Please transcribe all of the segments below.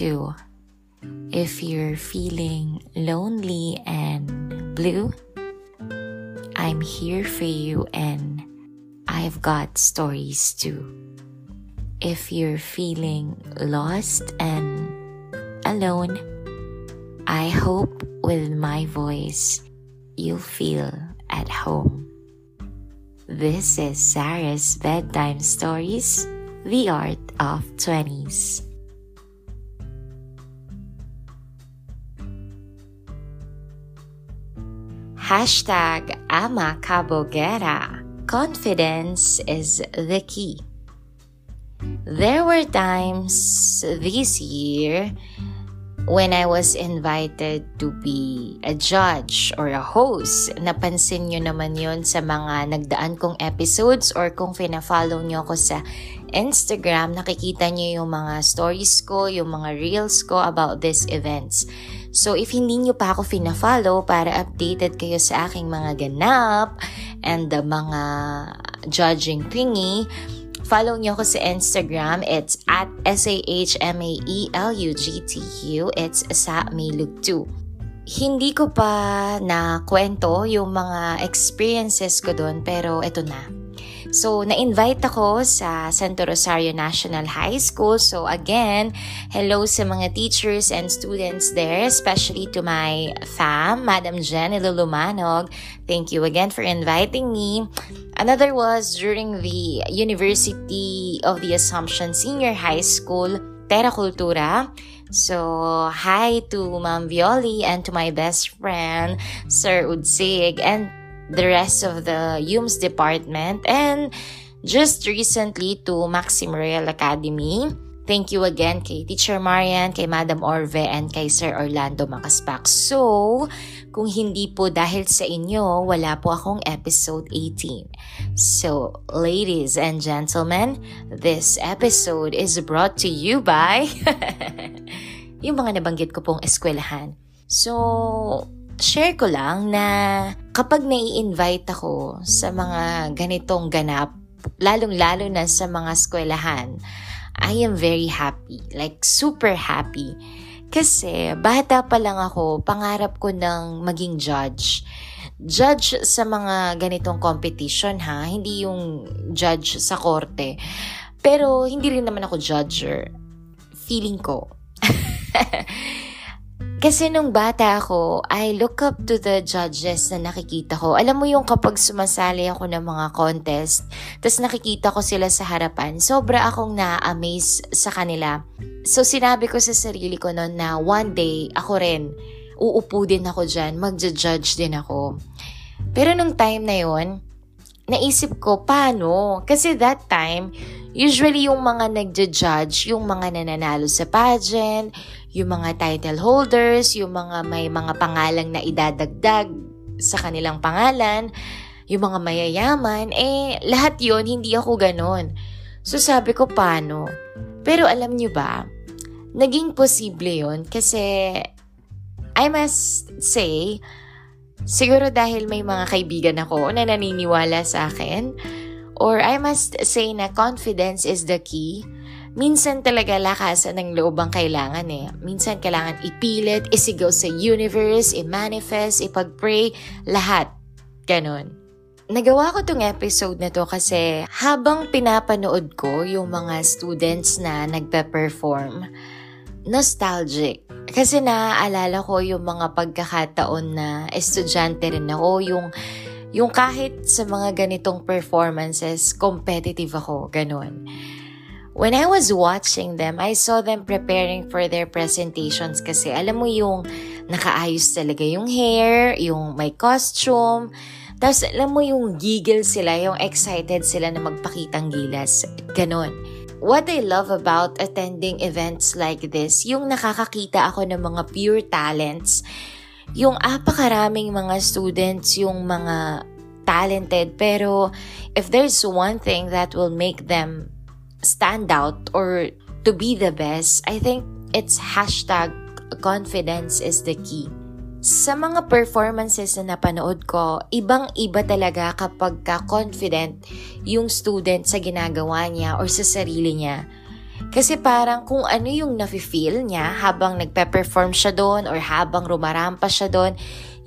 you're up to. If you're feeling lonely and blue, I'm here for you and I've got stories too. If you're feeling lost and alone, I hope with my voice you'll feel at home. This is Sarah's Bedtime Stories, The Art of 20s. Hashtag Ama Cabogera. Confidence is the key. There were times this year when I was invited to be a judge or a host. Napansin nyo naman yon sa mga nagdaan kong episodes or kung fina-follow nyo ako sa Instagram, nakikita nyo yung mga stories ko, yung mga reels ko about these events. So, if hindi nyo pa ako fina-follow para updated kayo sa aking mga ganap and the mga judging thingy, Follow niyo ako sa Instagram. It's at S-A-H-M-A-E-L-U-G-T-U. It's sa Mailug2. Hindi ko pa na kwento yung mga experiences ko doon pero eto na. So, na-invite ako sa Santo Rosario National High School. So, again, hello sa mga teachers and students there, especially to my fam, Madam Jen Ilulumanog. Thank you again for inviting me. Another was during the University of the Assumption Senior High School, Terra Cultura. So, hi to Ma'am Violi and to my best friend, Sir Udsig, and the rest of the UMS department and just recently to Maxim Royal Academy. Thank you again kay Teacher Marian, kay Madam Orve, and kay Sir Orlando Macaspak. So, kung hindi po dahil sa inyo, wala po akong episode 18. So, ladies and gentlemen, this episode is brought to you by yung mga nabanggit ko pong eskwelahan. So, share ko lang na kapag nai-invite ako sa mga ganitong ganap, lalong-lalo na sa mga eskwelahan, I am very happy. Like, super happy. Kasi, bata pa lang ako, pangarap ko ng maging judge. Judge sa mga ganitong competition ha, hindi yung judge sa korte. Pero, hindi rin naman ako judger. Feeling ko. Kasi nung bata ako, I look up to the judges na nakikita ko. Alam mo yung kapag sumasali ako ng mga contest, tapos nakikita ko sila sa harapan, sobra akong na-amaze sa kanila. So sinabi ko sa sarili ko noon na one day, ako rin, uupo din ako dyan, magja-judge din ako. Pero nung time na yon naisip ko, paano? Kasi that time, usually yung mga nagja-judge, yung mga nananalo sa pageant, yung mga title holders, yung mga may mga pangalang na idadagdag sa kanilang pangalan, yung mga mayayaman, eh, lahat yon hindi ako ganon. So sabi ko, paano? Pero alam nyo ba, naging posible yon kasi I must say, siguro dahil may mga kaibigan ako na naniniwala sa akin, or I must say na confidence is the key, minsan talaga lakasan ng loob ang kailangan eh. Minsan kailangan ipilit, isigaw sa universe, i-manifest, ipag-pray, lahat. Ganon. Nagawa ko tong episode na to kasi habang pinapanood ko yung mga students na nagpe-perform, nostalgic. Kasi naaalala ko yung mga pagkakataon na estudyante rin ako, yung, yung kahit sa mga ganitong performances, competitive ako, ganon. When I was watching them, I saw them preparing for their presentations kasi alam mo yung nakaayos talaga yung hair, yung may costume, tapos alam mo yung giggle sila, yung excited sila na magpakitang gilas. Ganon. What I love about attending events like this, yung nakakakita ako ng mga pure talents, yung apakaraming mga students, yung mga talented, pero if there's one thing that will make them stand out or to be the best, I think it's hashtag confidence is the key. Sa mga performances na napanood ko, ibang-iba talaga kapag ka confident yung student sa ginagawa niya or sa sarili niya. Kasi parang kung ano yung nafe-feel niya habang nagpe-perform siya doon or habang rumarampa siya doon,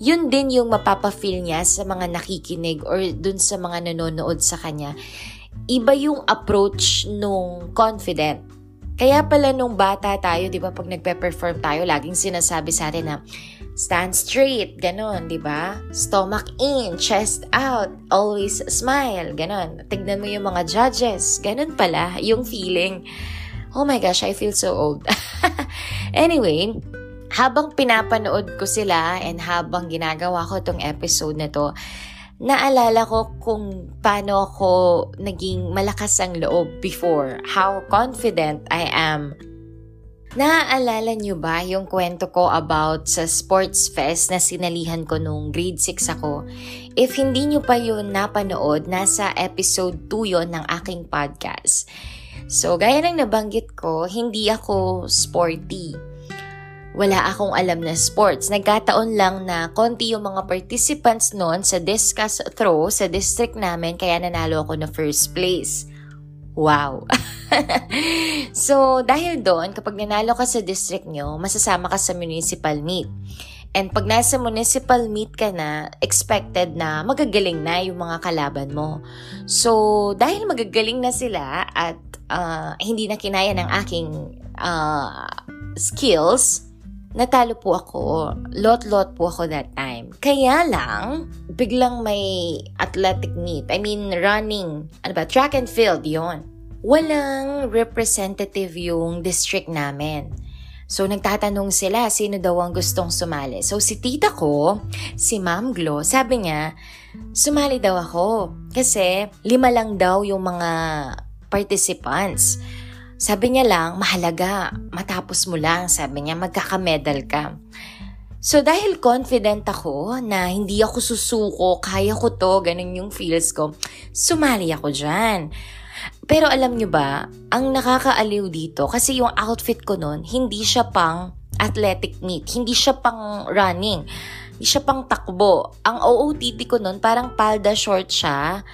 yun din yung mapapa-feel niya sa mga nakikinig or dun sa mga nanonood sa kanya. Iba yung approach nung confident. Kaya pala nung bata tayo, di ba, pag nagpe-perform tayo, laging sinasabi sa atin na, stand straight, ganon, di ba? Stomach in, chest out, always smile, ganon. Tignan mo yung mga judges, ganon pala yung feeling. Oh my gosh, I feel so old. anyway, habang pinapanood ko sila and habang ginagawa ko tong episode na to, naalala ko kung paano ako naging malakas ang loob before, how confident I am. Naaalala niyo ba yung kwento ko about sa sports fest na sinalihan ko nung grade 6 ako? If hindi niyo pa yun napanood, nasa episode 2 yon ng aking podcast. So, gaya ng nabanggit ko, hindi ako sporty. Wala akong alam na sports. Nagkataon lang na konti yung mga participants noon sa discus throw sa district namin kaya nanalo ako na first place. Wow! so, dahil doon, kapag nanalo ka sa district nyo, masasama ka sa municipal meet. And pag nasa municipal meet ka na, expected na magagaling na yung mga kalaban mo. So, dahil magagaling na sila at uh, hindi na kinaya ng aking uh, skills, natalo po ako. Lot-lot po ako that time. Kaya lang, biglang may athletic meet. I mean, running. Ano ba? Track and field, yon Walang representative yung district namin. So, nagtatanong sila sino daw ang gustong sumali. So, si tita ko, si Ma'am Glo, sabi niya, sumali daw ako. Kasi, lima lang daw yung mga participants. Sabi niya lang, mahalaga, matapos mo lang. Sabi niya, magkakamedal ka. So dahil confident ako na hindi ako susuko, kaya ko to, ganun yung feels ko, sumali ako dyan. Pero alam nyo ba, ang nakakaaliw dito, kasi yung outfit ko nun, hindi siya pang athletic meet, hindi siya pang running, hindi siya pang takbo. Ang OOTD ko nun, parang palda short siya,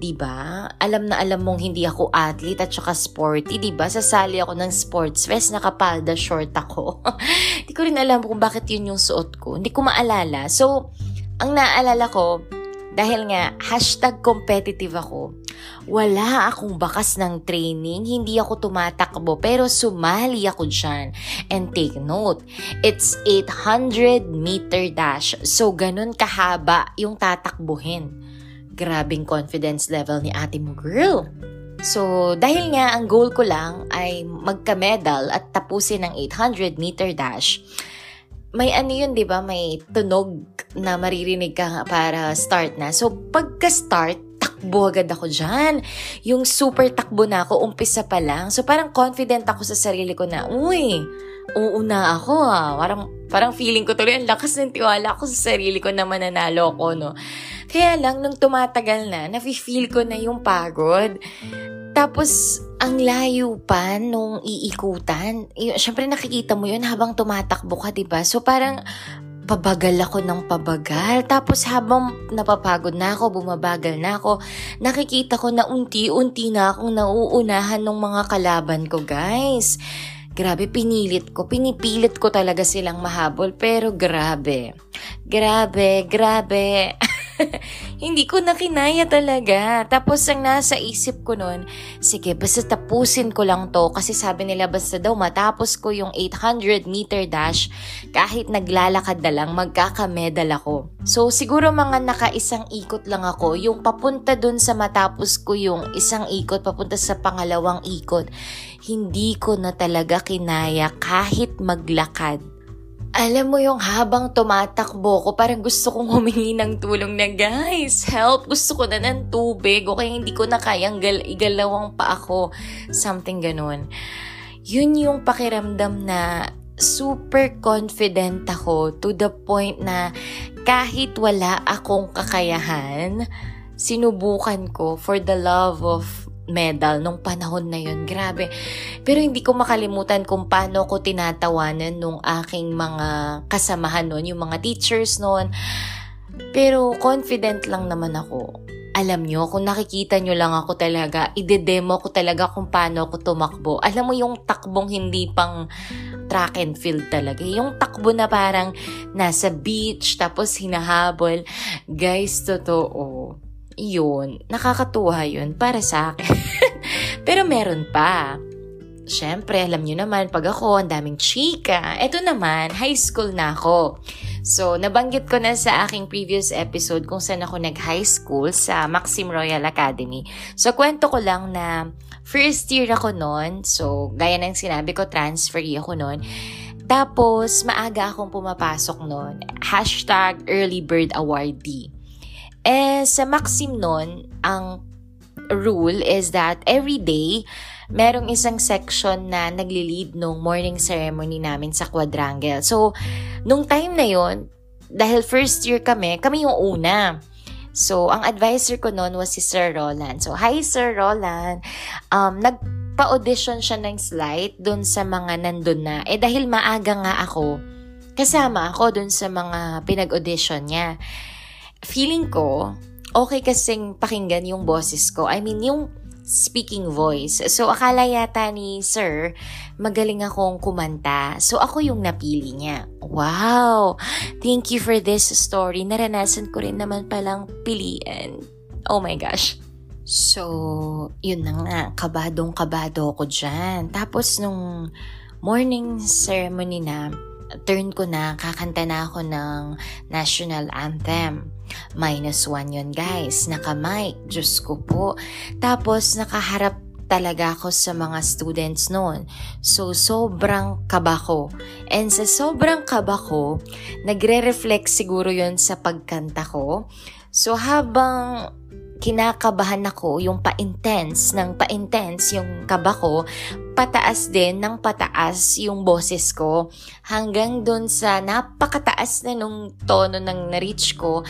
'di ba? Alam na alam mong hindi ako athlete at saka sporty, 'di ba? Sasali ako ng sports fest, nakapalda short ako. Hindi ko rin alam kung bakit 'yun yung suot ko. Hindi ko maalala. So, ang naalala ko, dahil nga hashtag competitive ako, wala akong bakas ng training, hindi ako tumatakbo, pero sumali ako dyan. And take note, it's 800 meter dash. So, ganun kahaba yung tatakbuhin grabing confidence level ni ate mo, girl. So, dahil nga ang goal ko lang ay magka-medal at tapusin ang 800 meter dash, may ano yun, di ba? May tunog na maririnig ka para start na. So, pagka-start, takbo agad ako dyan. Yung super takbo na ako, umpisa pa lang. So, parang confident ako sa sarili ko na, uy, uuna ako ah. Parang, parang feeling ko tuloy, ang lakas ng tiwala ko sa sarili ko na mananalo ako, no? Kaya lang, nung tumatagal na, nafe-feel ko na yung pagod. Tapos, ang layo pa nung iikutan. Siyempre, nakikita mo yun habang tumatakbo ka, di ba? So, parang pabagal ako ng pabagal. Tapos habang napapagod na ako, bumabagal na ako, nakikita ko na unti-unti na akong nauunahan ng mga kalaban ko, guys. Grabe, pinilit ko. Pinipilit ko talaga silang mahabol. Pero grabe. Grabe, grabe. hindi ko na kinaya talaga. Tapos ang nasa isip ko noon, sige, basta tapusin ko lang to. Kasi sabi nila, basta daw matapos ko yung 800 meter dash, kahit naglalakad na lang, magkakamedal ako. So siguro mga nakaisang ikot lang ako. Yung papunta dun sa matapos ko yung isang ikot, papunta sa pangalawang ikot, hindi ko na talaga kinaya kahit maglakad. Alam mo yung habang tumatakbo ko, parang gusto kong humingi ng tulong na, guys, help, gusto ko na ng tubig, o kaya hindi ko na kayang gal- igalawang pa ako, something ganun. Yun yung pakiramdam na super confident ako to the point na kahit wala akong kakayahan, sinubukan ko for the love of medal nung panahon na yun. Grabe. Pero hindi ko makalimutan kung paano ko tinatawanan nung aking mga kasamahan noon, yung mga teachers noon. Pero confident lang naman ako. alam nyo, kung nakikita nyo lang ako talaga, ide-demo ko talaga kung paano ako tumakbo. Alam mo yung takbong hindi pang track and field talaga. Yung takbo na parang nasa beach, tapos hinahabol. Guys, totoo. Yun, nakakatuwa yun para sa akin. Pero meron pa. Siyempre, alam nyo naman, pag ako, ang daming chika. Ito naman, high school na ako. So, nabanggit ko na sa aking previous episode kung saan ako nag-high school sa Maxim Royal Academy. So, kwento ko lang na first year ako noon. So, gaya ng sinabi ko, transferee ako noon. Tapos, maaga akong pumapasok noon. Hashtag early bird awardee. Eh, sa Maxim noon, ang rule is that every day, merong isang section na nagli-lead nung morning ceremony namin sa quadrangle. So, nung time na yon dahil first year kami, kami yung una. So, ang advisor ko noon was si Sir Roland. So, hi Sir Roland. Um, nagpa-audition siya ng slide dun sa mga nandun na. Eh, dahil maaga nga ako, kasama ako dun sa mga pinag-audition niya. Feeling ko, okay kasing pakinggan yung boses ko. I mean, yung speaking voice. So, akala yata ni Sir, magaling akong kumanta. So, ako yung napili niya. Wow! Thank you for this story. Naranasan ko rin naman palang piliin. Oh my gosh. So, yun na nga. Kabadong-kabado ko dyan. Tapos, nung morning ceremony na, turn ko na, kakanta na ako ng national anthem. Minus one yun guys, naka-mic, Diyos ko po. Tapos nakaharap talaga ako sa mga students noon. So, sobrang kaba ko. And sa sobrang kaba ko, nagre-reflect siguro yon sa pagkanta ko. So, habang kinakabahan ako, yung pa-intense ng pa-intense yung kaba ko, pataas din ng pataas yung boses ko hanggang dun sa napakataas na nung tono ng na-reach ko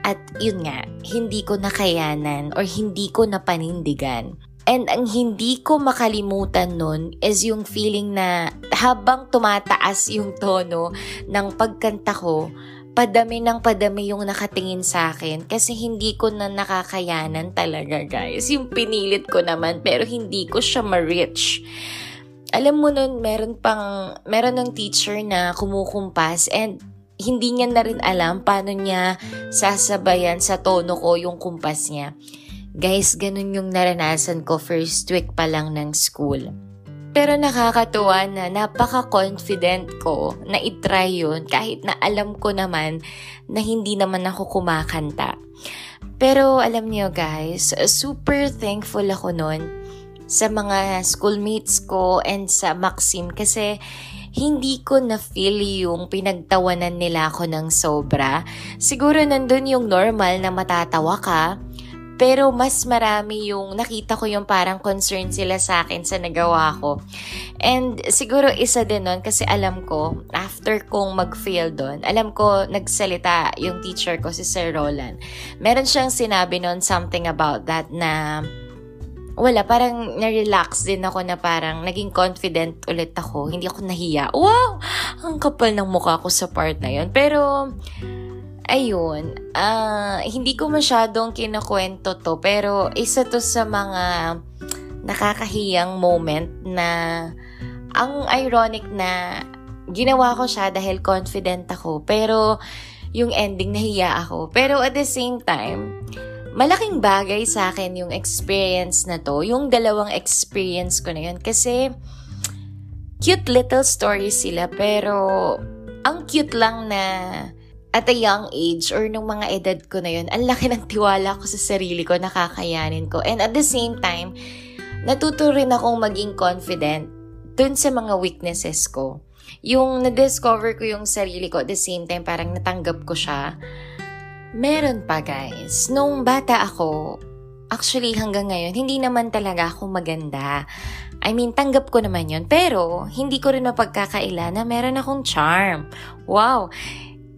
at yun nga, hindi ko nakayanan or hindi ko napanindigan. And ang hindi ko makalimutan nun is yung feeling na habang tumataas yung tono ng pagkanta ko, padami ng padami yung nakatingin sa akin kasi hindi ko na nakakayanan talaga guys. Yung pinilit ko naman pero hindi ko siya ma-reach. Alam mo nun, meron pang, meron ng teacher na kumukumpas and hindi niya na rin alam paano niya sasabayan sa tono ko yung kumpas niya. Guys, ganun yung naranasan ko first week pa lang ng school. Pero nakakatuwa na napaka-confident ko na itry yun kahit na alam ko naman na hindi naman ako kumakanta. Pero alam niyo guys, super thankful ako nun sa mga schoolmates ko and sa Maxim kasi hindi ko na-feel yung pinagtawanan nila ako ng sobra. Siguro nandun yung normal na matatawa ka, pero mas marami yung nakita ko yung parang concern sila sa akin sa nagawa ko. And siguro isa din nun kasi alam ko, after kong mag-fail doon, alam ko nagsalita yung teacher ko si Sir Roland. Meron siyang sinabi nun something about that na wala, parang na-relax din ako na parang naging confident ulit ako. Hindi ako nahiya. Wow! Ang kapal ng mukha ko sa part na yun. Pero, ayun, uh, hindi ko masyadong kinakwento to, pero isa to sa mga nakakahiyang moment na ang ironic na ginawa ko siya dahil confident ako, pero yung ending nahiya ako. Pero at the same time, malaking bagay sa akin yung experience na to, yung dalawang experience ko na yun. Kasi, cute little stories sila, pero ang cute lang na at a young age or nung mga edad ko na yun, ang laki ng tiwala ko sa sarili ko, nakakayanin ko. And at the same time, natuto rin akong maging confident dun sa mga weaknesses ko. Yung na-discover ko yung sarili ko at the same time, parang natanggap ko siya. Meron pa guys. Nung bata ako, actually hanggang ngayon, hindi naman talaga ako maganda. I mean, tanggap ko naman yun. Pero, hindi ko rin mapagkakaila na meron akong charm. Wow!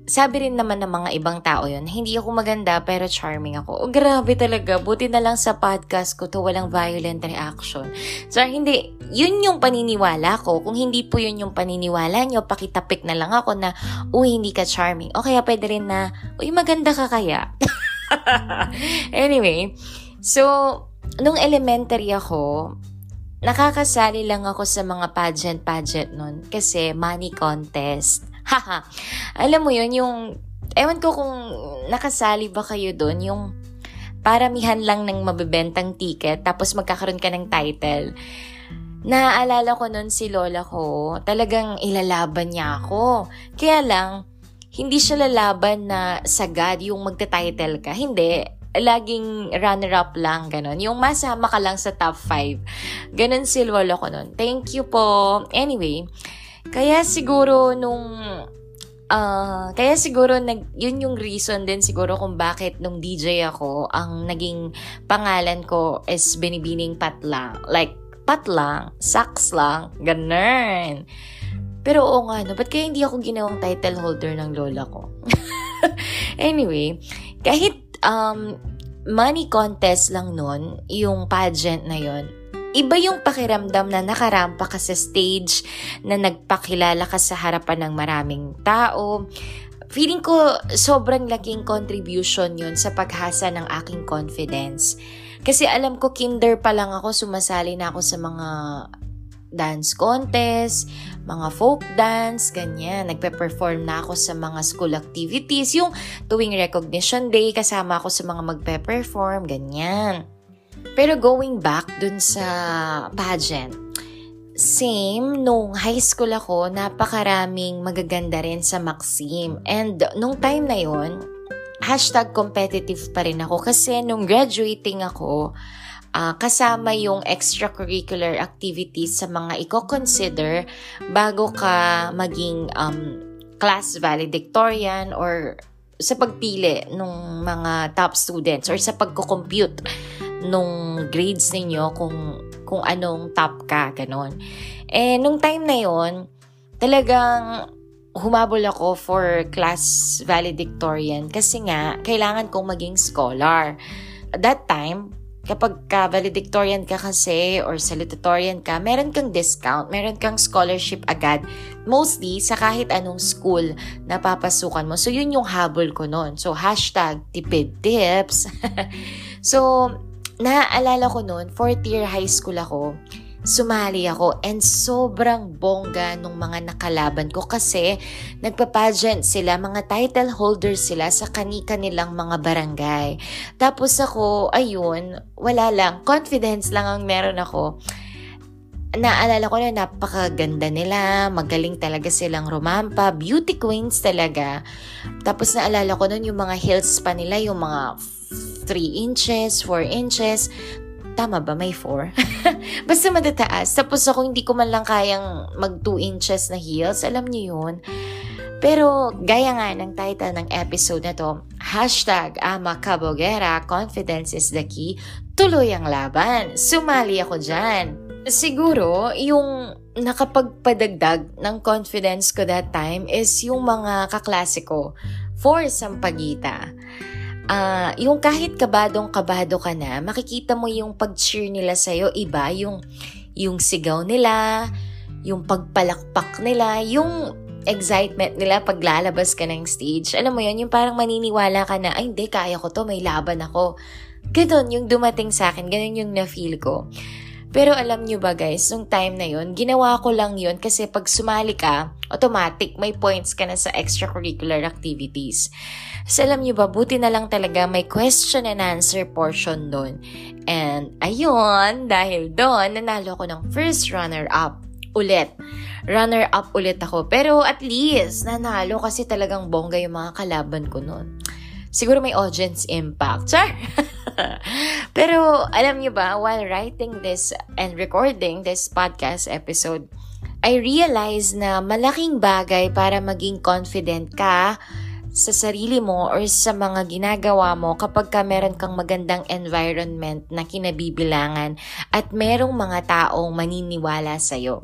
Sabi rin naman ng mga ibang tao yun, hindi ako maganda pero charming ako. Oh, grabe talaga. Buti na lang sa podcast ko to walang violent reaction. So, hindi, yun yung paniniwala ko. Kung hindi po yun yung paniniwala nyo, pakitapik na lang ako na, uy, hindi ka charming. O kaya pwede rin na, uy, maganda ka kaya. anyway, so, nung elementary ako, nakakasali lang ako sa mga pageant-pageant nun kasi money contest. Haha. Alam mo yun, yung, ewan ko kung nakasali ba kayo doon, yung paramihan lang ng mabibentang ticket tapos magkakaroon ka ng title. Naaalala ko noon si lola ko, talagang ilalaban niya ako. Kaya lang, hindi siya lalaban na sagad yung magta-title ka. Hindi. Laging runner-up lang, ganun. Yung masama ka lang sa top 5. Ganun si lola ko noon. Thank you po. Anyway, kaya siguro nung Uh, kaya siguro nag, yun yung reason din siguro kung bakit nung DJ ako, ang naging pangalan ko is Binibining Patlang. Like, patlang, sax lang, ganun. Pero oo nga, no, ba't kaya hindi ako ginawang title holder ng lola ko? anyway, kahit um, money contest lang nun, yung pageant na yon Iba yung pakiramdam na nakarampa ka sa stage, na nagpakilala ka sa harapan ng maraming tao. Feeling ko sobrang laking contribution yun sa paghasa ng aking confidence. Kasi alam ko kinder pa lang ako, sumasali na ako sa mga dance contest, mga folk dance, ganyan. Nagpe-perform na ako sa mga school activities. Yung tuwing recognition day, kasama ako sa mga magpe-perform, ganyan. Pero going back dun sa pageant, same, nung high school ako, napakaraming magaganda rin sa Maxim. And nung time na yon hashtag competitive pa rin ako kasi nung graduating ako, uh, kasama yung extracurricular activities sa mga i-consider bago ka maging um, class valedictorian or sa pagpili ng mga top students or sa pagko-compute nung grades ninyo kung kung anong top ka, ganon. Eh, nung time na yon talagang humabol ako for class valedictorian kasi nga, kailangan kong maging scholar. That time, kapag ka valedictorian ka kasi or salutatorian ka, meron kang discount, meron kang scholarship agad. Mostly sa kahit anong school na papasukan mo. So, yun yung habol ko noon. So, hashtag tipid tips. so, naaalala ko noon, fourth year high school ako, sumali ako and sobrang bongga nung mga nakalaban ko kasi nagpa-pageant sila, mga title holders sila sa kani-kanilang mga barangay. Tapos ako, ayun, wala lang, confidence lang ang meron ako. Naalala ko na napakaganda nila, magaling talaga silang rumampa, beauty queens talaga. Tapos naalala ko nun yung mga heels pa nila, yung mga 3 inches, 4 inches. Tama ba? May 4? Basta matataas. Tapos ako hindi ko man lang kayang mag 2 inches na heels. Alam niyo yun? Pero gaya nga ng title ng episode na to, hashtag Ama Kabogera, confidence is the key, tuloy ang laban. Sumali ako dyan. Siguro, yung nakapagpadagdag ng confidence ko that time is yung mga kaklase ko for Sampagita uh, yung kahit kabadong-kabado ka na, makikita mo yung pag-cheer nila sa'yo, iba, yung, yung sigaw nila, yung pagpalakpak nila, yung excitement nila pag lalabas ka ng stage. Alam mo yun, yung parang maniniwala ka na, ay hindi, kaya ko to, may laban ako. Ganon yung dumating sa akin, ganon yung na-feel ko. Pero alam nyo ba guys, nung time na yun, ginawa ko lang yun kasi pag sumali ka, automatic may points ka na sa extracurricular activities. So alam nyo ba, buti na lang talaga may question and answer portion doon. And ayun, dahil doon, nanalo ko ng first runner-up ulit. Runner-up ulit ako. Pero at least, nanalo kasi talagang bongga yung mga kalaban ko noon. Siguro may audience impact. Char! Pero alam niyo ba, while writing this and recording this podcast episode, I realized na malaking bagay para maging confident ka sa sarili mo or sa mga ginagawa mo kapag ka meron kang magandang environment na kinabibilangan at merong mga taong maniniwala sa'yo.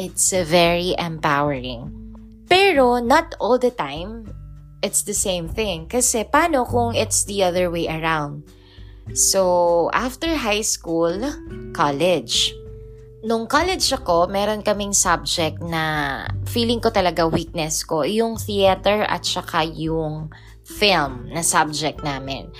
It's very empowering. Pero not all the time, it's the same thing. Kasi paano kung it's the other way around? So, after high school, college. Nung college ako, meron kaming subject na feeling ko talaga weakness ko. Yung theater at saka yung film na subject namin.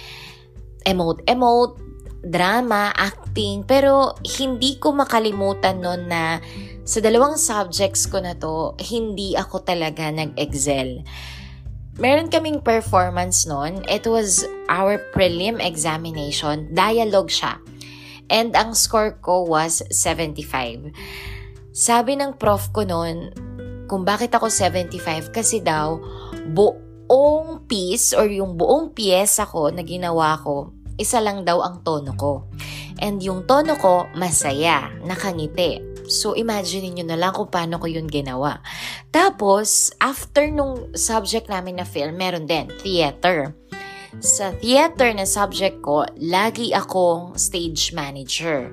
Emote-emote, drama, acting, pero hindi ko makalimutan nun na sa dalawang subjects ko na to, hindi ako talaga nag-excel. Meron kaming performance noon. It was our prelim examination. Dialogue siya. And ang score ko was 75. Sabi ng prof ko noon, kung bakit ako 75, kasi daw, buong piece or yung buong piyesa ko na ginawa ko, isa lang daw ang tono ko. And yung tono ko, masaya, nakangiti. So, imagine niyo na lang kung paano ko yun ginawa. Tapos, after nung subject namin na film, meron din, theater. Sa theater na subject ko, lagi akong stage manager.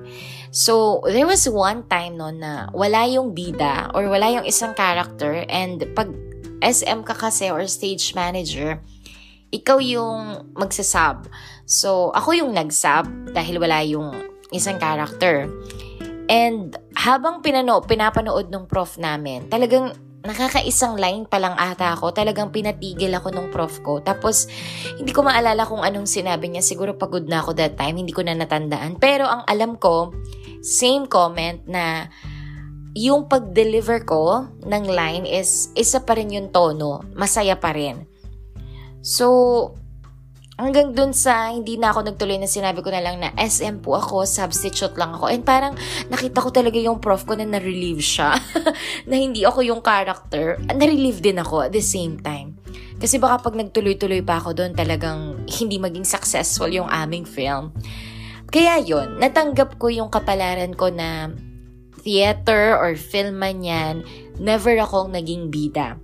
So, there was one time no na wala yung bida or wala yung isang character and pag SM ka kasi or stage manager, ikaw yung magsasab. So, ako yung nagsab dahil wala yung isang character. And habang pinano, pinapanood ng prof namin, talagang nakakaisang line pa lang ata ako, talagang pinatigil ako nung prof ko. Tapos, hindi ko maalala kung anong sinabi niya. Siguro pagod na ako that time, hindi ko na natandaan. Pero ang alam ko, same comment na yung pag-deliver ko ng line is isa pa rin yung tono. Masaya pa rin. So, hanggang dun sa hindi na ako nagtuloy na sinabi ko na lang na SM po ako, substitute lang ako. And parang nakita ko talaga yung prof ko na na-relieve siya. na hindi ako yung character. Na-relieve din ako at the same time. Kasi baka pag nagtuloy-tuloy pa ako doon talagang hindi maging successful yung aming film. Kaya yon natanggap ko yung kapalaran ko na theater or film man yan, never akong naging bida.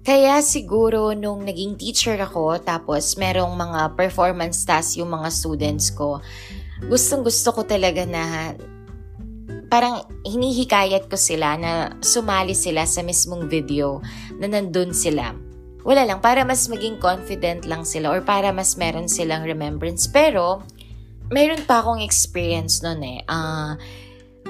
Kaya siguro nung naging teacher ako, tapos merong mga performance tasks yung mga students ko, gustong gusto ko talaga na parang hinihikayat ko sila na sumali sila sa mismong video na nandun sila. Wala lang, para mas maging confident lang sila or para mas meron silang remembrance. Pero, meron pa akong experience nun eh. Uh,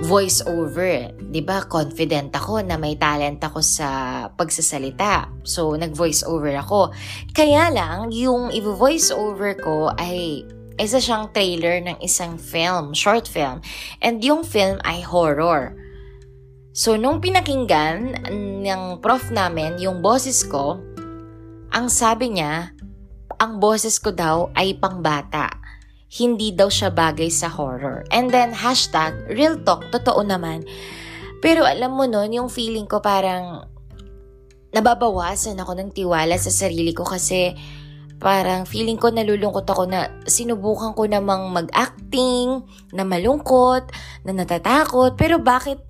voice over. 'Di ba? Confident ako na may talent ako sa pagsasalita. So nag-voice over ako. Kaya lang yung i-voice over ko ay isa siyang trailer ng isang film, short film. And yung film ay horror. So nung pinakinggan ng prof namin yung boses ko, ang sabi niya, ang boses ko daw ay pangbata hindi daw siya bagay sa horror. And then, hashtag, real talk, totoo naman. Pero alam mo nun, yung feeling ko parang nababawasan ako ng tiwala sa sarili ko kasi parang feeling ko nalulungkot ako na sinubukan ko namang mag-acting, na malungkot, na natatakot, pero bakit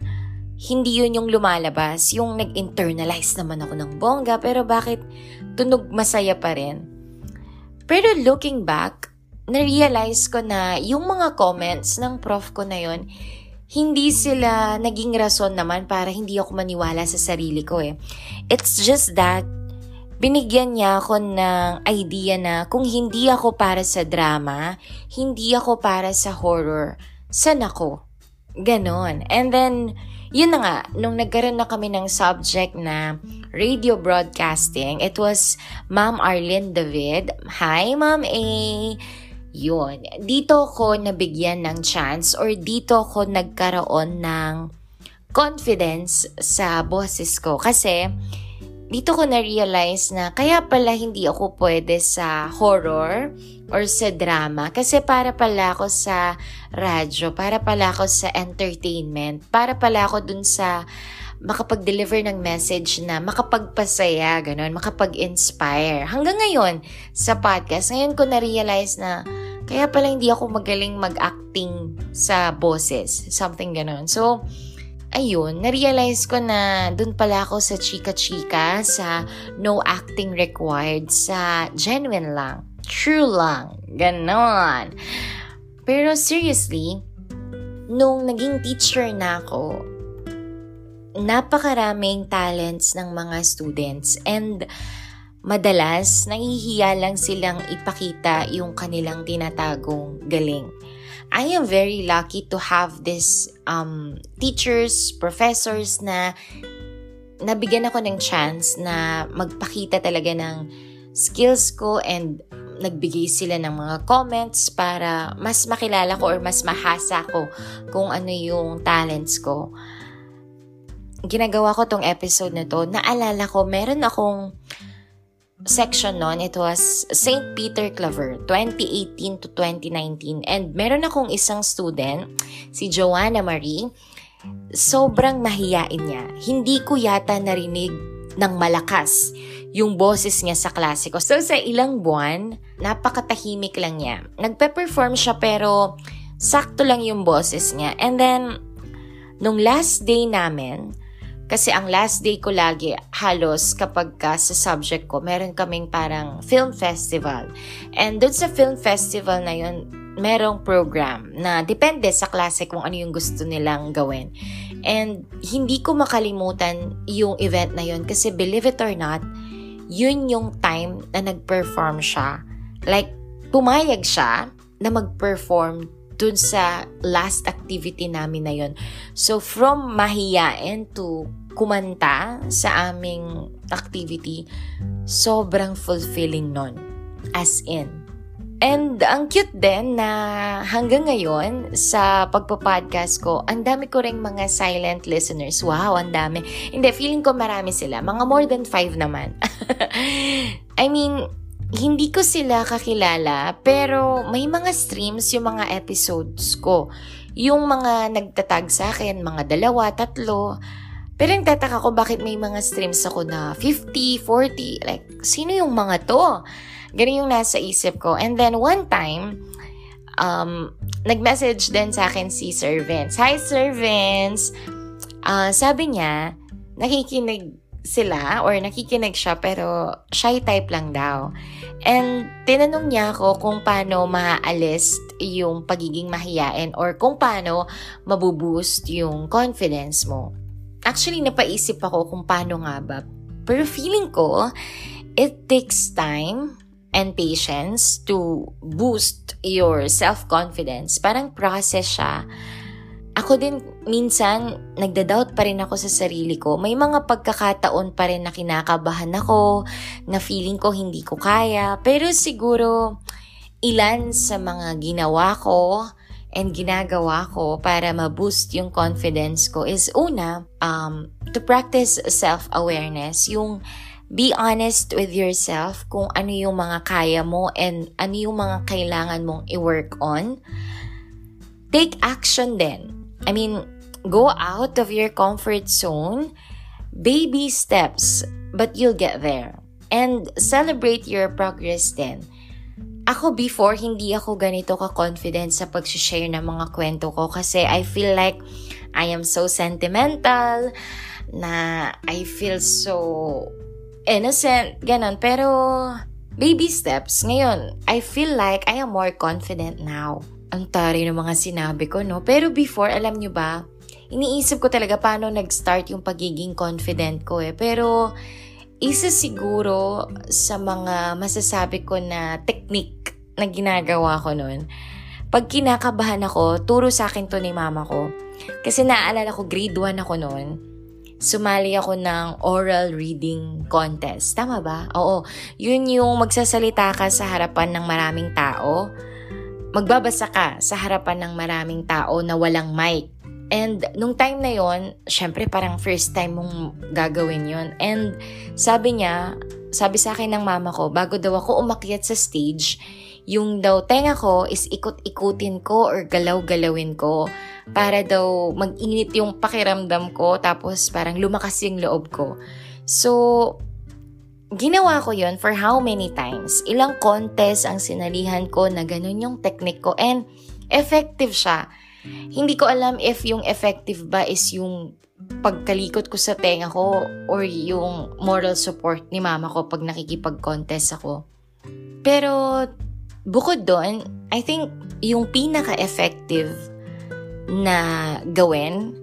hindi yun yung lumalabas? Yung nag-internalize naman ako ng bongga, pero bakit tunog masaya pa rin? Pero looking back, na-realize ko na yung mga comments ng prof ko na yon hindi sila naging rason naman para hindi ako maniwala sa sarili ko eh. It's just that binigyan niya ako ng idea na kung hindi ako para sa drama, hindi ako para sa horror, san ako? Ganon. And then, yun na nga, nung nagkaroon na kami ng subject na radio broadcasting, it was Ma'am Arlene David. Hi, Ma'am A! Yun. Dito ko nabigyan ng chance or dito ko nagkaroon ng confidence sa boses ko. Kasi, dito ko na-realize na kaya pala hindi ako pwede sa horror or sa drama. Kasi para pala ako sa radyo, para pala ako sa entertainment, para pala ako dun sa makapag-deliver ng message na makapagpasaya, ganun, makapag-inspire. Hanggang ngayon, sa podcast, ngayon ko na-realize na kaya pala hindi ako magaling mag-acting sa boses, something ganun. So, ayun, na-realize ko na dun pala ako sa chika-chika, sa no acting required, sa genuine lang, true lang, ganon. Pero seriously, nung naging teacher na ako, napakaraming talents ng mga students and madalas nahihiya lang silang ipakita yung kanilang tinatagong galing. I am very lucky to have this um, teachers, professors na nabigyan ako ng chance na magpakita talaga ng skills ko and nagbigay sila ng mga comments para mas makilala ko or mas mahasa ko kung ano yung talents ko. Ginagawa ko tong episode na to, naalala ko, meron akong section noon, it was St. Peter Claver, 2018 to 2019. And meron akong isang student, si Joanna Marie, sobrang mahiyain niya. Hindi ko yata narinig ng malakas yung boses niya sa klase. So sa ilang buwan, napakatahimik lang niya. Nagpe-perform siya pero sakto lang yung boses niya. And then, nung last day namin, kasi ang last day ko lagi halos kapag ka sa subject ko, meron kaming parang film festival. And doon sa film festival na yun, merong program na depende sa klase kung ano yung gusto nilang gawin. And hindi ko makalimutan yung event na yun kasi believe it or not, yun yung time na nag-perform siya. Like, pumayag siya na mag-perform dun sa last activity namin na yun. So, from mahiyain to kumanta sa aming activity, sobrang fulfilling nun. As in. And ang cute din na hanggang ngayon sa pagpa-podcast ko, ang dami ko ring mga silent listeners. Wow, ang dami. Hindi, feeling ko marami sila. Mga more than five naman. I mean, hindi ko sila kakilala, pero may mga streams yung mga episodes ko. Yung mga nagtatag sa akin, mga dalawa, tatlo, pero yung tataka ko bakit may mga streams ako na 50, 40. Like, sino yung mga to? Ganun yung nasa isip ko. And then one time, um, nag-message din sa akin si Sir Vince. Hi, Sir Vince! Uh, sabi niya, nakikinig sila or nakikinig siya pero shy type lang daw. And tinanong niya ako kung paano maaalis yung pagiging mahiyain or kung paano mabuboost yung confidence mo. Actually, napaisip ako kung paano nga ba. Pero feeling ko, it takes time and patience to boost your self-confidence. Parang process siya. Ako din, minsan, nagda-doubt pa rin ako sa sarili ko. May mga pagkakataon pa rin na kinakabahan ako, na feeling ko hindi ko kaya. Pero siguro, ilan sa mga ginawa ko, and ginagawa ko para ma-boost yung confidence ko is una, um, to practice self-awareness. Yung be honest with yourself kung ano yung mga kaya mo and ano yung mga kailangan mong i-work on. Take action then. I mean, go out of your comfort zone. Baby steps, but you'll get there. And celebrate your progress then ako before, hindi ako ganito ka-confident sa pag-share ng mga kwento ko kasi I feel like I am so sentimental, na I feel so innocent, ganun. Pero, baby steps. Ngayon, I feel like I am more confident now. Ang tari ng mga sinabi ko, no? Pero before, alam nyo ba, iniisip ko talaga paano nag-start yung pagiging confident ko eh. Pero, isa siguro sa mga masasabi ko na technique na ginagawa ko noon, pag kinakabahan ako, turo sa akin to ni mama ko. Kasi naaalala ko, grade 1 ako noon. Sumali ako ng oral reading contest. Tama ba? Oo. Yun yung magsasalita ka sa harapan ng maraming tao. Magbabasa ka sa harapan ng maraming tao na walang mic. And nung time na yon, syempre parang first time mong gagawin yon. And sabi niya, sabi sa akin ng mama ko, bago daw ako umakyat sa stage, yung daw tenga ko is ikot-ikutin ko or galaw-galawin ko para daw mag-init yung pakiramdam ko tapos parang lumakas yung loob ko. So, ginawa ko yon for how many times? Ilang contest ang sinalihan ko na ganun yung technique ko and effective siya hindi ko alam if yung effective ba is yung pagkalikot ko sa tenga ko or yung moral support ni mama ko pag nakikipag-contest ako. Pero bukod doon, I think yung pinaka-effective na gawin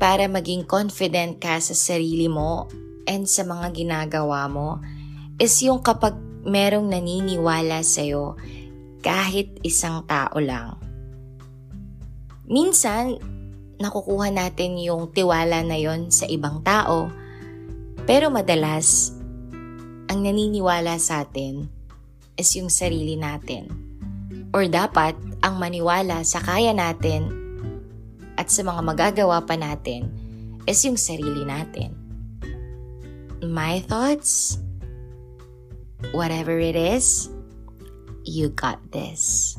para maging confident ka sa sarili mo and sa mga ginagawa mo is yung kapag merong naniniwala sa'yo kahit isang tao lang Minsan, nakukuha natin yung tiwala na yon sa ibang tao. Pero madalas, ang naniniwala sa atin is yung sarili natin. Or dapat, ang maniwala sa kaya natin at sa mga magagawa pa natin is yung sarili natin. My thoughts? Whatever it is, you got this.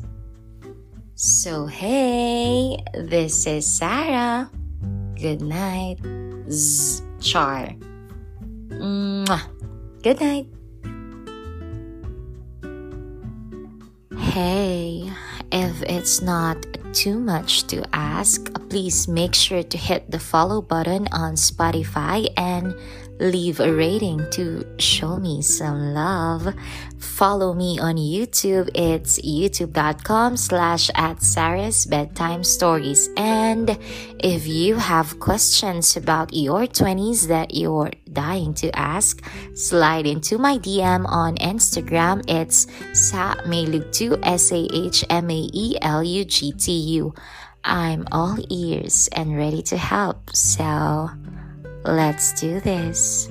So, hey, this is Sarah. Good night. Z- char. Mwah. Good night. Hey, if it's not too much to ask, please make sure to hit the follow button on Spotify and leave a rating to show me some love. Follow me on YouTube. It's youtube.com slash at Sarah's Bedtime Stories. And if you have questions about your 20s that you're dying to ask, slide into my DM on Instagram. It's sa mailugtu, S-A-H-M-A-E-L-U-G-T-U. I'm all ears and ready to help. So let's do this.